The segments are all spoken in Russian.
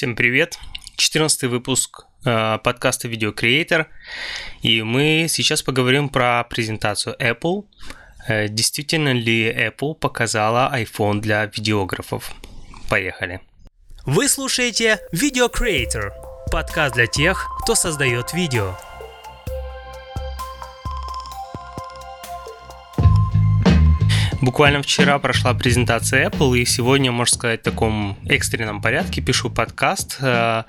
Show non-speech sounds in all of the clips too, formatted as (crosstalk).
Всем привет! 14 выпуск э, подкаста Video Creator. И мы сейчас поговорим про презентацию Apple. Э, действительно ли Apple показала iPhone для видеографов? Поехали! Вы слушаете Video Creator – подкаст для тех, кто создает видео – Буквально вчера прошла презентация Apple, и сегодня, можно сказать, в таком экстренном порядке пишу подкаст. Э,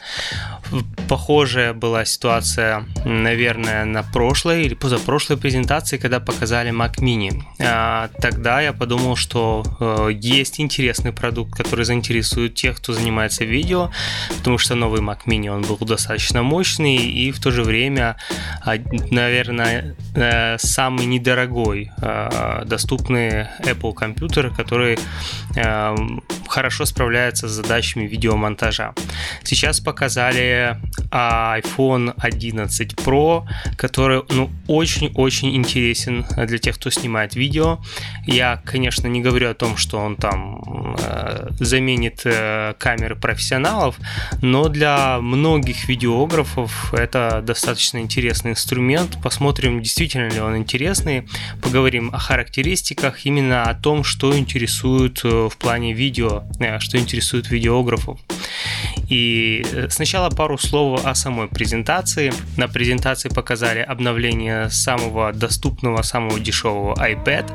похожая была ситуация, наверное, на прошлой или позапрошлой презентации, когда показали Mac Mini. Э, тогда я подумал, что э, есть интересный продукт, который заинтересует тех, кто занимается видео, потому что новый Mac Mini, он был достаточно мощный и в то же время, наверное, самый недорогой доступный Apple компьютер, который э, хорошо справляется с задачами видеомонтажа. Сейчас показали iPhone 11 Pro, который ну, очень-очень интересен для тех, кто снимает видео. Я, конечно, не говорю о том, что он там э, заменит э, камеры профессионалов, но для многих видеографов это достаточно интересный инструмент. Посмотрим, действительно ли он интересный. Поговорим о характеристиках, именно именно о том, что интересует э, в плане видео, э, что интересует видеографов. И э, сначала пару слов о самой презентации. На презентации показали обновление самого доступного, самого дешевого iPad.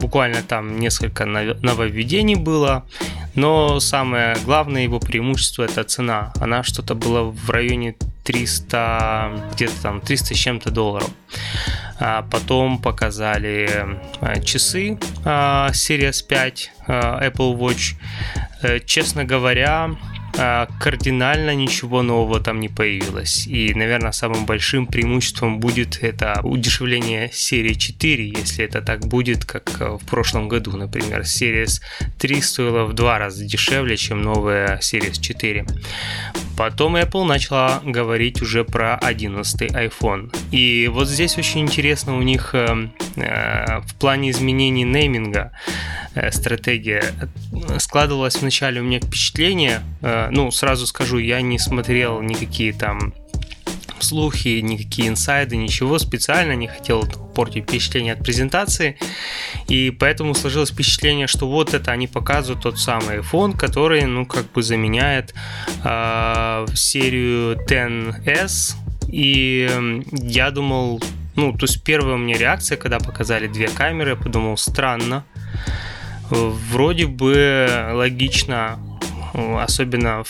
Буквально там несколько нововведений было. Но самое главное его преимущество это цена. Она что-то была в районе 300, где-то там 300 с чем-то долларов. А потом показали а, часы а, Series 5 Apple Watch. Э, честно говоря, кардинально ничего нового там не появилось. И, наверное, самым большим преимуществом будет это удешевление серии 4, если это так будет, как в прошлом году, например. Series 3 стоила в два раза дешевле, чем новая Series 4. Потом Apple начала говорить уже про 11 iPhone. И вот здесь очень интересно у них э, э, в плане изменений нейминга э, стратегия. Складывалось вначале у меня впечатление, ну, сразу скажу, я не смотрел никакие там слухи, никакие инсайды, ничего специально не хотел портить впечатление от презентации. И поэтому сложилось впечатление, что вот это они показывают тот самый iPhone, который, ну, как бы заменяет э, серию 10s. И я думал, ну, то есть первая у меня реакция, когда показали две камеры, я подумал, странно. Вроде бы логично особенно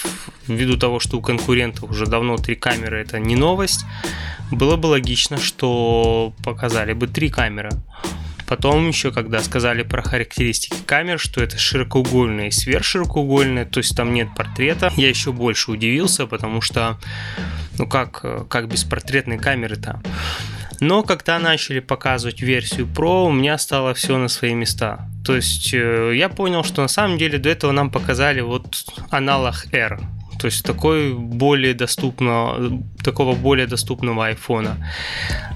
ввиду того, что у конкурентов уже давно три камеры, это не новость, было бы логично, что показали бы три камеры. Потом еще, когда сказали про характеристики камер, что это широкоугольная и сверхширокоугольная, то есть там нет портрета, я еще больше удивился, потому что, ну как, как без портретной камеры-то? Но когда начали показывать версию Pro, у меня стало все на свои места. То есть э, я понял, что на самом деле до этого нам показали вот аналог R. То есть такой более доступного, такого более доступного айфона.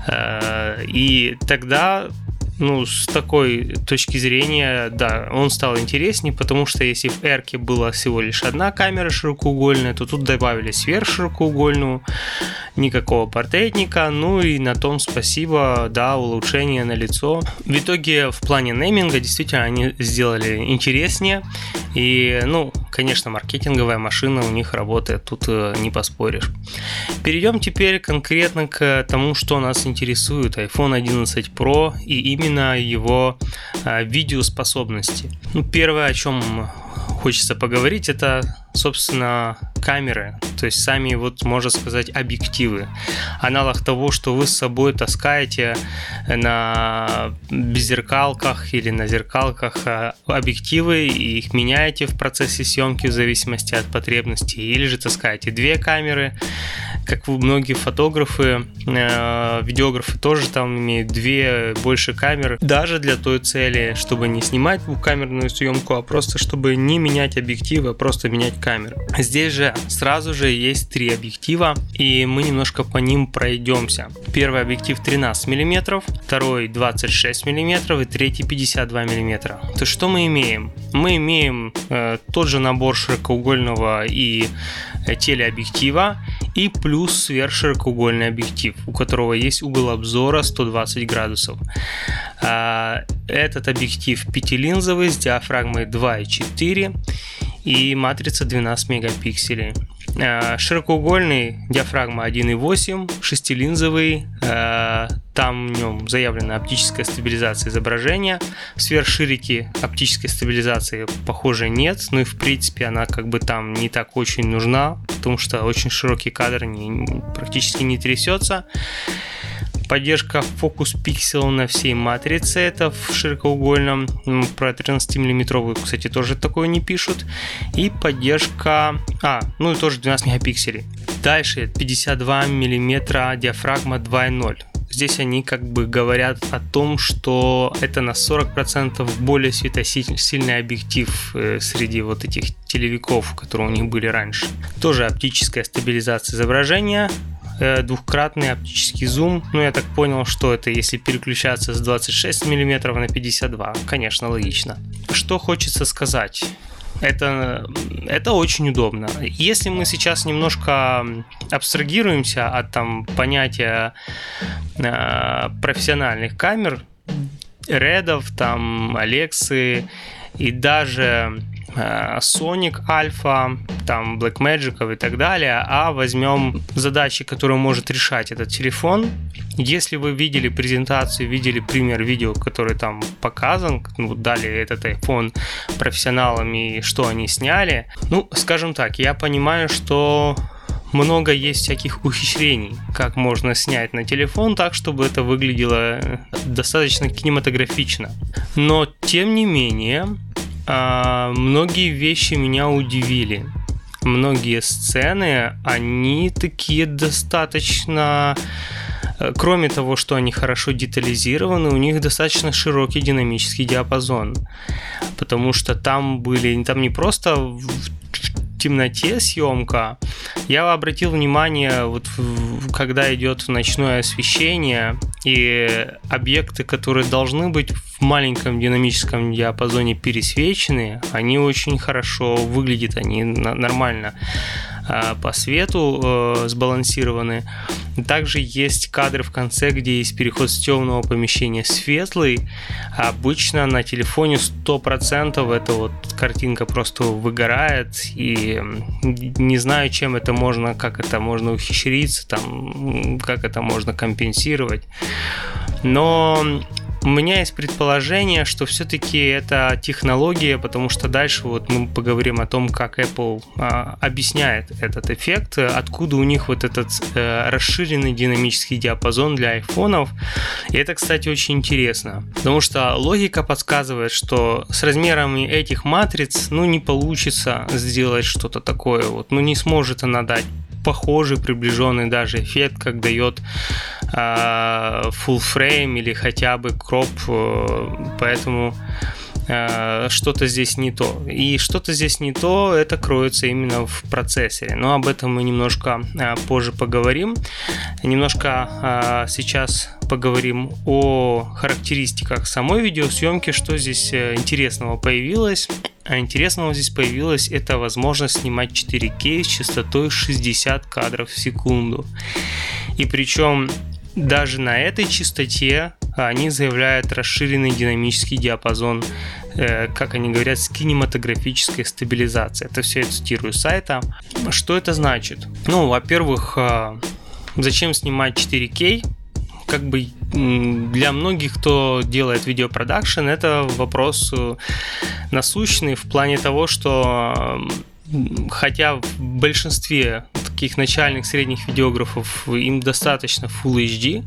Э, и тогда ну, с такой точки зрения, да, он стал интереснее, потому что если в Эрке была всего лишь одна камера широкоугольная, то тут добавили сверхширокоугольную, никакого портретника, ну и на том спасибо, да, улучшение на лицо. В итоге в плане нейминга действительно они сделали интереснее, и, ну, конечно, маркетинговая машина у них работает, тут э, не поспоришь. Перейдем теперь конкретно к тому, что нас интересует iPhone 11 Pro и именно его э, видеоспособности. Ну, первое, о чем хочется поговорить, это собственно, камеры, то есть сами, вот можно сказать, объективы. Аналог того, что вы с собой таскаете на беззеркалках или на зеркалках а, объективы и их меняете в процессе съемки в зависимости от потребностей, или же таскаете две камеры, как многие фотографы, э, видеографы тоже там имеют две больше камеры, даже для той цели, чтобы не снимать двухкамерную съемку, а просто чтобы не менять объективы, а просто менять камеры. Здесь же сразу же есть три объектива, и мы немножко по ним пройдемся. Первый объектив 13 мм, второй 26 мм и третий 52 мм. То что мы имеем? Мы имеем э, тот же набор широкоугольного и э, телеобъектива и плюс сверхширокоугольный объектив, у которого есть угол обзора 120 градусов. А, этот объектив пятилинзовый с диафрагмой 2,4 и матрица 12 мегапикселей. А, широкоугольный диафрагма 1.8, шестилинзовый, а, там в нем заявлена оптическая стабилизация изображения. Сверхширики оптической стабилизации, похоже, нет, но и в принципе она как бы там не так очень нужна, потому что очень широкий кадр не, практически не трясется поддержка фокус пиксел на всей матрице, это в широкоугольном, про 13 миллиметровую, кстати, тоже такое не пишут, и поддержка, а, ну и тоже 12 мегапикселей. Дальше 52 миллиметра диафрагма 2.0. Здесь они как бы говорят о том, что это на 40% более светосильный объектив э, среди вот этих телевиков, которые у них были раньше. Тоже оптическая стабилизация изображения, двухкратный оптический зум. Ну, я так понял, что это если переключаться с 26 мм на 52. Конечно, логично. Что хочется сказать? Это, это очень удобно. Если мы сейчас немножко абстрагируемся от там, понятия э, профессиональных камер, редов, там, Алексы и даже Э, Sonic Alpha, там Blackmagic и так далее, а возьмем задачи, которые может решать этот телефон. Если вы видели презентацию, видели пример видео, который там показан, ну, дали этот iPhone профессионалам и что они сняли, ну, скажем так, я понимаю, что много есть всяких ухищрений, как можно снять на телефон так, чтобы это выглядело достаточно кинематографично. Но, тем не менее, а, многие вещи меня удивили. Многие сцены, они такие достаточно э, кроме того, что они хорошо детализированы, у них достаточно широкий динамический диапазон. Потому что там были, там не просто темноте съемка, я обратил внимание, вот когда идет ночное освещение и объекты, которые должны быть в маленьком динамическом диапазоне пересвечены, они очень хорошо выглядят, они нормально по свету э, сбалансированы. Также есть кадры в конце, где есть переход с темного помещения в светлый. Обычно на телефоне 100% эта вот картинка просто выгорает. И не знаю, чем это можно, как это можно ухищриться, там, как это можно компенсировать. Но у меня есть предположение, что все-таки это технология, потому что дальше вот мы поговорим о том, как Apple а, объясняет этот эффект, откуда у них вот этот а, расширенный динамический диапазон для айфонов. И это, кстати, очень интересно, потому что логика подсказывает, что с размерами этих матриц, ну, не получится сделать что-то такое, вот, ну, не сможет она дать похожий, приближенный даже эффект, как дает э, full frame или хотя бы кроп, э, поэтому э, что-то здесь не то. И что-то здесь не то, это кроется именно в процессоре. Но об этом мы немножко э, позже поговорим. Немножко э, сейчас поговорим о характеристиках самой видеосъемки, что здесь э, интересного появилось. А интересного здесь появилось это возможность снимать 4К с частотой 60 кадров в секунду. И причем даже на этой частоте они заявляют расширенный динамический диапазон, э, как они говорят, с кинематографической стабилизацией. Это все я цитирую с сайта. Что это значит? Ну, во-первых, э, зачем снимать 4К? как бы для многих, кто делает видеопродакшн, это вопрос э, насущный в плане того, что хотя в большинстве таких начальных средних видеографов им достаточно Full HD,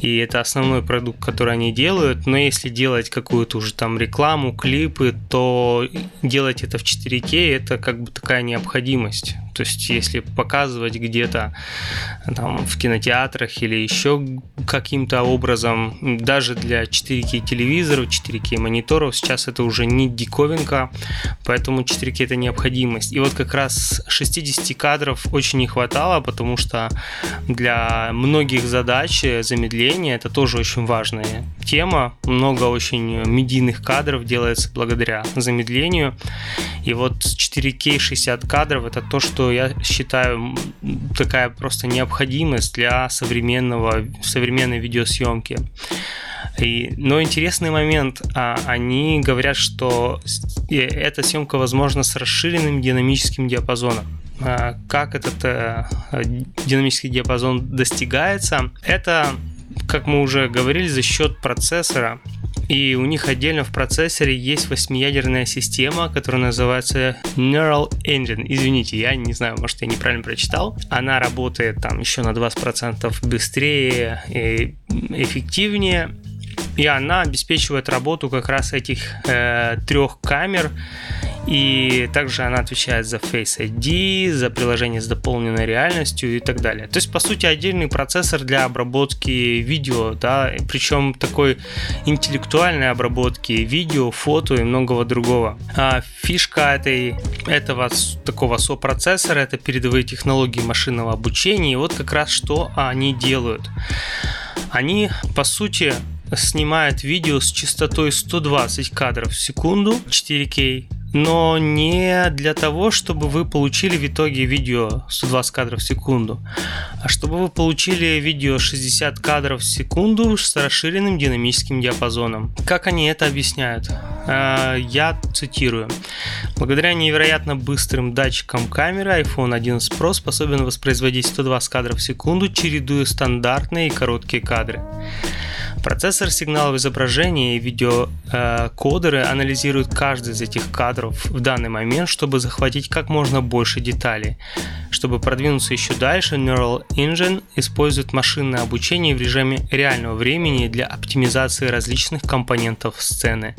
и это основной продукт, который они делают, но если делать какую-то уже там рекламу, клипы, то делать это в 4К это как бы такая необходимость. То есть, если показывать где-то там, в кинотеатрах или еще каким-то образом, даже для 4К телевизоров, 4К мониторов, сейчас это уже не диковинка, поэтому 4К это необходимость. И вот как раз 60 кадров очень не хватало, потому что для многих задач замедление это тоже очень важная тема. Много очень медийных кадров делается благодаря замедлению. И вот 4К 60 кадров это то, что я считаю такая просто необходимость для современного, современной видеосъемки. И, но интересный момент, а, они говорят, что эта съемка возможна с расширенным динамическим диапазоном. А, как этот а, динамический диапазон достигается? Это, как мы уже говорили, за счет процессора и у них отдельно в процессоре есть восьмиядерная система, которая называется Neural Engine. Извините, я не знаю, может я неправильно прочитал. Она работает там еще на 20% быстрее и эффективнее и она обеспечивает работу как раз этих э, трех камер. И также она отвечает за Face ID, за приложение с дополненной реальностью и так далее. То есть, по сути, отдельный процессор для обработки видео, да, причем такой интеллектуальной обработки видео, фото и многого другого. А фишка этой, этого такого сопроцессора это передовые технологии машинного обучения. И вот как раз что они делают. Они, по сути, снимает видео с частотой 120 кадров в секунду 4К, но не для того, чтобы вы получили в итоге видео 120 кадров в секунду, а чтобы вы получили видео 60 кадров в секунду с расширенным динамическим диапазоном. Как они это объясняют? А, я цитирую. Благодаря невероятно быстрым датчикам камеры iPhone 11 Pro способен воспроизводить 120 кадров в секунду, чередуя стандартные и короткие кадры. Процессор сигналов изображения и видеокодеры анализируют каждый из этих кадров в данный момент, чтобы захватить как можно больше деталей. Чтобы продвинуться еще дальше, Neural Engine использует машинное обучение в режиме реального времени для оптимизации различных компонентов сцены.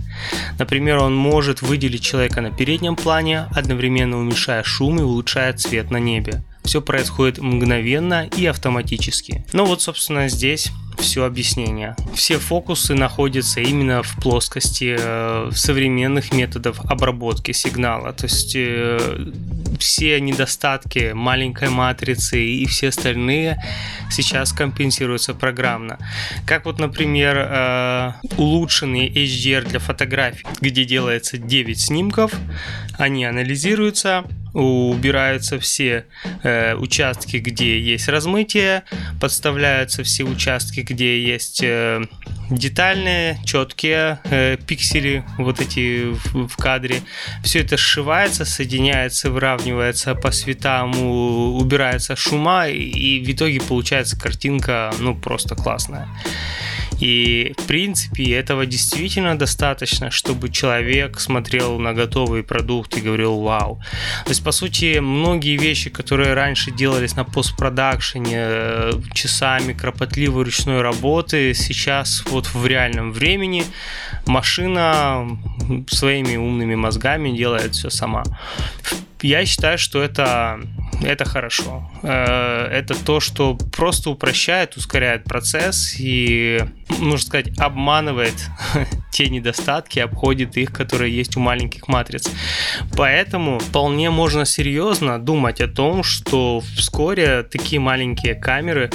Например, он может выделить человека на переднем плане, одновременно уменьшая шум и улучшая цвет на небе. Все происходит мгновенно и автоматически. Ну вот, собственно, здесь все объяснение. Все фокусы находятся именно в плоскости э, современных методов обработки сигнала. То есть э, все недостатки маленькой матрицы и все остальные сейчас компенсируются программно. Как вот, например, э, улучшенный HDR для фотографий, где делается 9 снимков, они анализируются, убираются все э, участки, где есть размытие, подставляются все участки, где есть э, детальные, четкие э, пиксели, вот эти в, в кадре. Все это сшивается, соединяется, выравнивается по светам, у, убирается шума, и, и в итоге получается картинка, ну, просто классная. И, в принципе, этого действительно достаточно, чтобы человек смотрел на готовый продукт и говорил «Вау». То есть, по сути, многие вещи, которые раньше делались на постпродакшене э, часами кропотливой ручной работы, сейчас вот в реальном времени машина своими умными мозгами делает все сама. Я считаю, что это это хорошо. Э, это то, что просто упрощает, ускоряет процесс и, нужно сказать, обманывает (laughs) те недостатки, обходит их, которые есть у маленьких матриц. Поэтому вполне можно серьезно думать о том, что вскоре такие маленькие камеры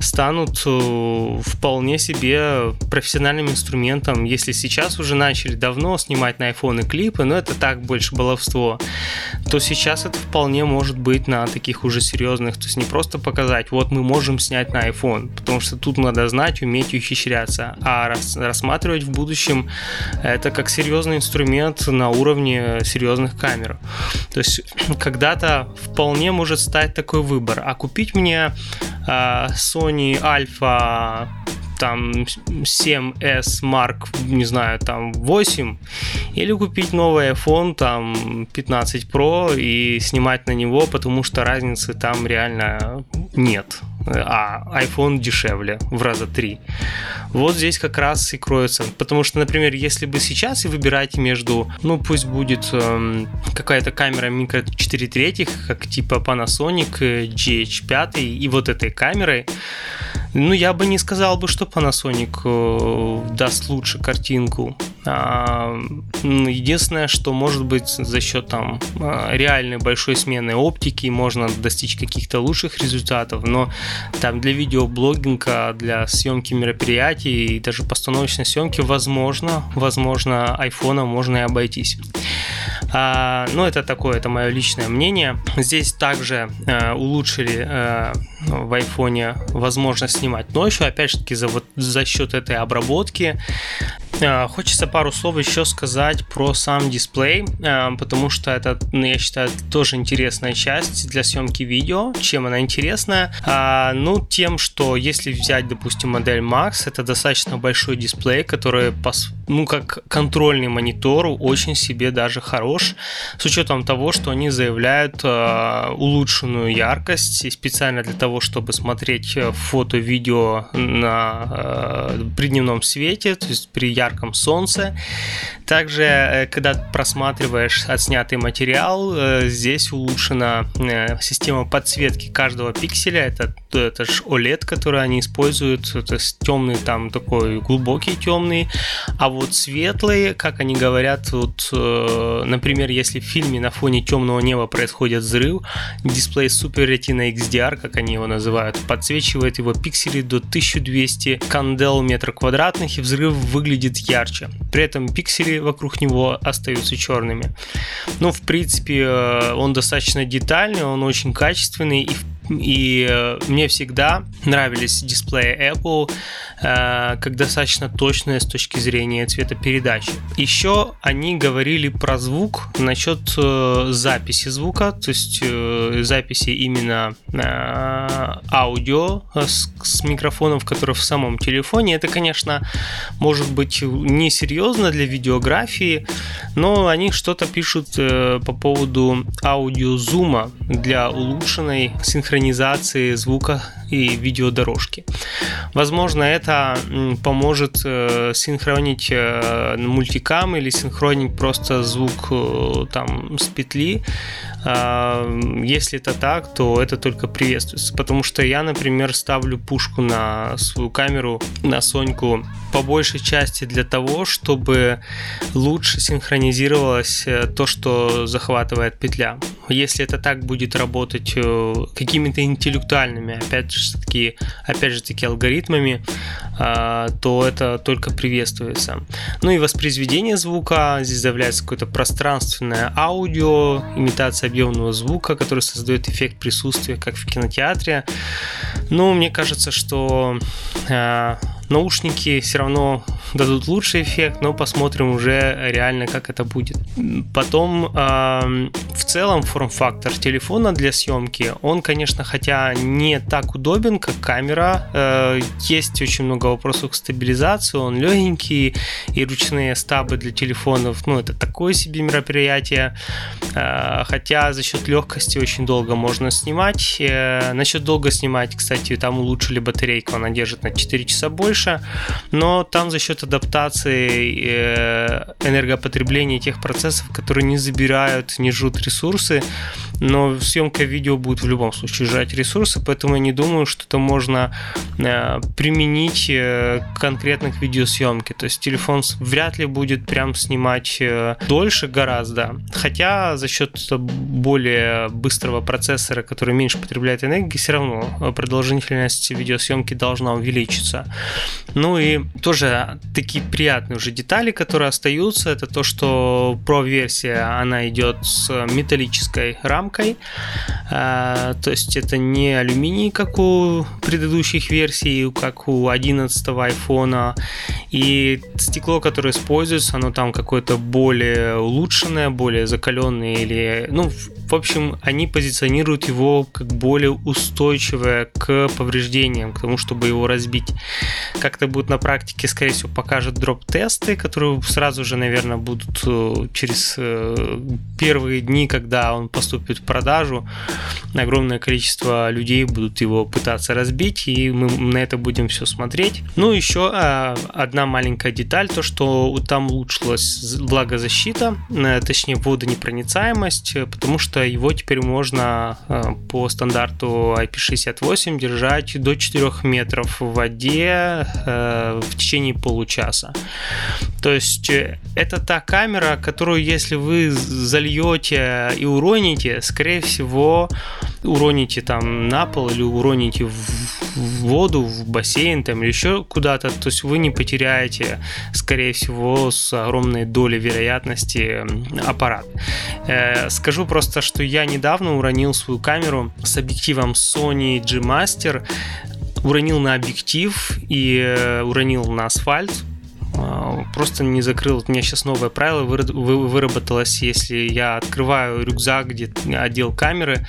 станут э, вполне себе профессиональным инструментом. Если сейчас уже начали давно снимать на iPhone клипы, но это так больше баловство, то сейчас это вполне может быть на таких уже серьезных, то есть не просто показать, вот мы можем снять на iPhone, потому что тут надо знать, уметь ухищряться, а рас, рассматривать в будущем это как серьезный инструмент на уровне серьезных камер. То есть (clears throat) когда-то вполне может стать такой выбор, а купить мне э, Sony Alpha там 7s Mark, не знаю, там 8, или купить новый iPhone там 15 Pro и снимать на него, потому что разницы там реально нет. а iPhone дешевле в раза три. Вот здесь как раз и кроется. Потому что, например, если бы сейчас и выбираете между, ну пусть будет эм, какая-то камера микро 4 третьих, как типа Panasonic GH5 и вот этой камерой, ну, я бы не сказал бы, что Panasonic э, даст лучше картинку. А, единственное, что может быть за счет там а, реальной большой смены оптики можно достичь каких-то лучших результатов, но там для видеоблогинга, для съемки мероприятий и даже постановочной съемки возможно, возможно, айфона можно и обойтись. А, ну, это такое, это мое личное мнение. Здесь также э, улучшили э, в айфоне возможность снимать ночью, опять же таки за, вот, за счет этой обработки. Э, хочется пару слов еще сказать про сам дисплей, э, потому что это, ну, я считаю, тоже интересная часть для съемки видео. Чем она интересная? А, ну, тем, что если взять, допустим, модель Max, это достаточно большой дисплей, который, ну, как контрольный монитор, очень себе даже хорош, с учетом того, что они заявляют э, улучшенную яркость, специально для того, чтобы смотреть фото, видео на, при дневном свете, то есть при ярком солнце. Также, э, когда просматриваешь отснятый материал, э, здесь улучшена э, система подсветки каждого пикселя. Это, это же OLED, который они используют. То есть темный там такой глубокий темный. А вот светлый, как они говорят, вот, например, если в фильме на фоне темного неба происходит взрыв, дисплей Super Retina XDR, как они его называют, подсвечивает его пиксели до 1200 кандел метр квадратных, и взрыв выглядит ярче. При этом пиксели вокруг него остаются черными. Ну, в принципе, э, он достаточно детальный, он очень качественный, и в и э, мне всегда нравились дисплеи Apple э, как достаточно точные с точки зрения цветопередачи. Еще они говорили про звук насчет э, записи звука, то есть записи именно аудио с, микрофоном, который в самом телефоне. Это, конечно, может быть несерьезно для видеографии, но они что-то пишут по поводу аудиозума для улучшенной синхронизации звука и видеодорожки. Возможно, это поможет э, синхронить э, мультикам или синхронить просто звук э, там с петли. А, если это так, то это только приветствуется. Потому что я, например, ставлю пушку на свою камеру, на Соньку, по большей части для того, чтобы лучше синхронизировалось то, что захватывает петля. Если это так будет работать какими-то интеллектуальными, опять же, таки, опять же таки алгоритмами, а, то это только приветствуется. Ну и воспроизведение звука, здесь добавляется какое-то пространственное аудио, имитация объемного звука, который создает эффект присутствия, как в кинотеатре. Ну, мне кажется, что а, наушники все равно дадут лучший эффект, но посмотрим уже реально, как это будет. Потом, в целом, форм-фактор телефона для съемки, он, конечно, хотя не так удобен, как камера, э, есть очень много вопросов к стабилизации, он легенький, и ручные стабы для телефонов, ну, это такое себе мероприятие, э, хотя за счет легкости очень долго можно снимать. Э, насчет долго снимать, кстати, там улучшили батарейку, она держит на 4 часа больше, больше, но там за счет адаптации э, энергопотребления тех процессов, которые не забирают, не жрут ресурсы, но съемка видео будет в любом случае жрать ресурсы, поэтому я не думаю, что это можно э, применить э, конкретно к видеосъемке. То есть телефон вряд ли будет прям снимать дольше гораздо, хотя за счет более быстрого процессора, который меньше потребляет энергии, все равно продолжительность видеосъемки должна увеличиться. Ну и тоже такие приятные уже детали, которые остаются, это то, что Pro-версия, она идет с металлической рамкой, а, то есть это не алюминий, как у предыдущих версий, как у 11 iPhone, И стекло, которое используется, оно там какое-то более улучшенное, более закаленное или, ну, в общем, они позиционируют его как более устойчивое к повреждениям, к тому, чтобы его разбить. Как это будет на практике, скорее всего, покажет дроп-тесты, которые сразу же, наверное, будут э, через э, первые дни, когда он поступит в продажу. Огромное количество людей будут его пытаться разбить, и мы на это будем все смотреть. Ну, еще э, одна маленькая деталь, то, что там улучшилась влагозащита, точнее, водонепроницаемость, потому что его теперь можно по стандарту IP68 держать до 4 метров в воде э, в течение получаса. То есть э, это та камера, которую если вы зальете и уроните, скорее всего уроните там на пол или уроните в воду, в бассейн там или еще куда-то, то есть вы не потеряете, скорее всего, с огромной долей вероятности аппарат. Скажу просто, что я недавно уронил свою камеру с объективом Sony G Master, уронил на объектив и э, уронил на асфальт, а, просто не закрыл. У меня сейчас новое правило выработалось, если я открываю рюкзак, где отдел камеры,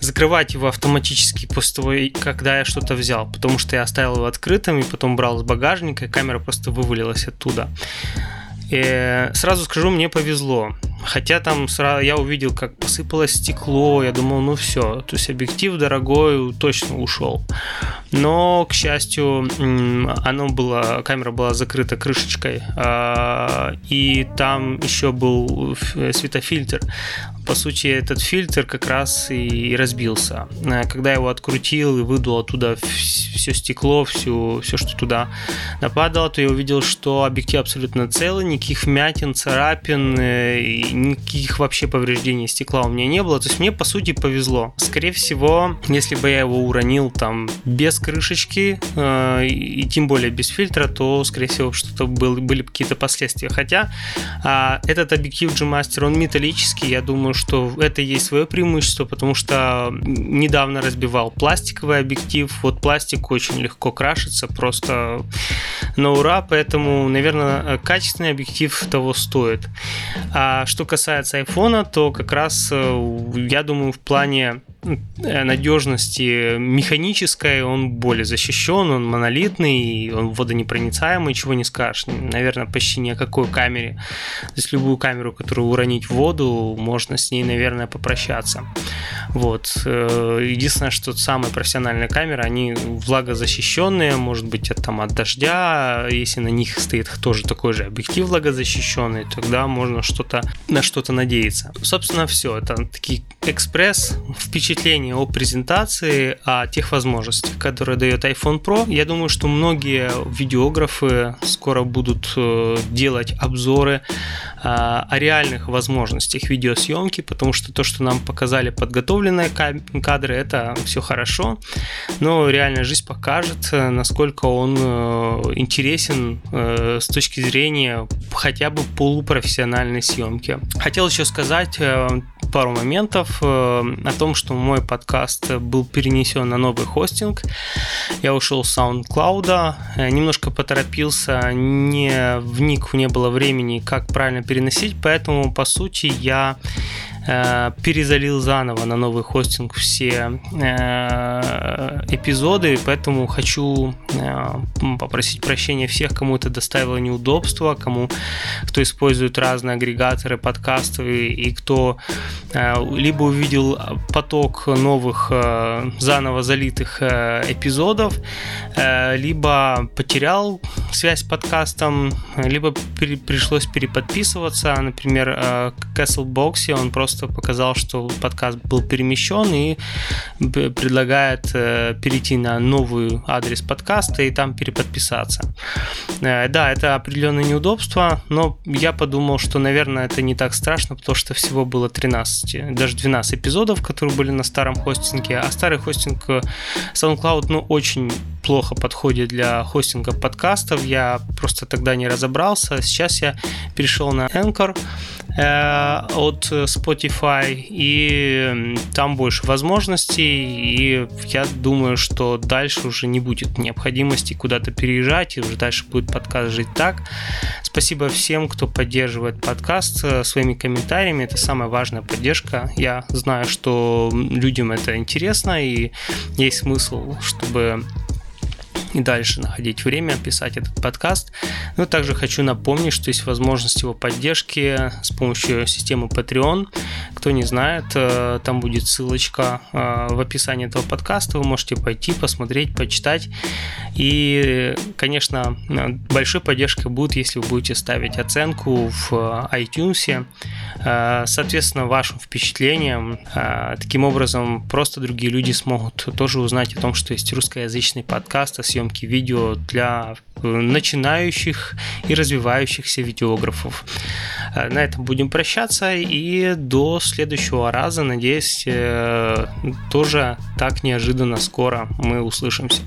закрывать его автоматически после того, когда я что-то взял, потому что я оставил его открытым и потом брал с багажника, и камера просто вывалилась оттуда. И сразу скажу, мне повезло. Хотя там я увидел, как посыпалось стекло, я думал, ну все, то есть объектив дорогой точно ушел. Но, к счастью, оно было, камера была закрыта крышечкой, а, и там еще был светофильтр. По сути, этот фильтр как раз и разбился. Когда я его открутил и выдул оттуда все стекло, всю, все, что туда нападало, то я увидел, что объектив абсолютно целый, никаких вмятин, царапин, э, никаких вообще повреждений стекла у меня не было. То есть мне, по сути, повезло. Скорее всего, если бы я его уронил там без крышечки э, и тем более без фильтра, то, скорее всего, что-то был, были какие-то последствия. Хотя э, этот объектив G-Master, он металлический, я думаю, что это есть свое преимущество, потому что недавно разбивал пластиковый объектив. Вот пластик очень легко крашится, просто на ура, поэтому, наверное, качественный объектив того стоит. А что касается айфона, то как раз э, я думаю в плане надежности механической он более защищен, он монолитный, он водонепроницаемый, чего не скажешь. Наверное, почти ни о какой камере. То есть любую камеру, которую уронить в воду, можно с ней, наверное, попрощаться. Вот. Э, единственное, что самые профессиональные камеры, они влагозащищенные, может быть, от, там, от дождя, если на них стоит тоже такой же объектив влагозащищенный, тогда можно что-то на что-то надеяться. Собственно, все. Это такие экспресс впечатления впечатление о презентации, о тех возможностях, которые дает iPhone Pro. Я думаю, что многие видеографы скоро будут э, делать обзоры э, о реальных возможностях видеосъемки, потому что то, что нам показали подготовленные кадры, это все хорошо, но реальная жизнь покажет, э, насколько он интересен с точки зрения хотя бы полупрофессиональной съемки. Хотел еще сказать пару моментов о том, что мой подкаст был перенесен на новый хостинг. Я ушел с SoundCloud, э, немножко поторопился, не вник, не было времени, как правильно переносить, поэтому, по сути, я перезалил заново на новый хостинг все э, эпизоды, поэтому хочу э, попросить прощения всех, кому это доставило неудобства, кому кто использует разные агрегаторы подкастов и, кто либо увидел поток новых заново залитых эпизодов, либо потерял связь с подкастом, либо пришлось переподписываться, например, Castlebox он просто просто показал, что подкаст был перемещен и предлагает э, перейти на новый адрес подкаста и там переподписаться. Э, да, это определенное неудобство, но я подумал, что, наверное, это не так страшно, потому что всего было 13, даже 12 эпизодов, которые были на старом хостинге, а старый хостинг э, SoundCloud, ну, очень плохо подходит для хостинга подкастов. Я просто тогда не разобрался. Сейчас я перешел на Anchor. Э, от Spotify, и там больше возможностей, и я думаю, что дальше уже не будет необходимости куда-то переезжать, и уже дальше будет подкаст жить так. Спасибо всем, кто поддерживает подкаст э, своими комментариями, это самая важная поддержка. Я знаю, что людям это интересно, и есть смысл, чтобы и дальше находить время писать этот подкаст. Но также хочу напомнить, что есть возможность его поддержки с помощью системы Patreon. Кто не знает, э, там будет ссылочка э, в описании этого подкаста. Вы можете пойти, посмотреть, почитать. И, конечно, большой поддержкой будет, если вы будете ставить оценку в iTunes, э, соответственно, вашим впечатлениям. Таким образом, просто другие люди смогут тоже узнать о том, что есть русскоязычный подкаст съемке съемки видео для э, начинающих и развивающихся видеографов. Э, на этом будем прощаться и до следующего раза, надеюсь, э, тоже так неожиданно скоро мы услышимся.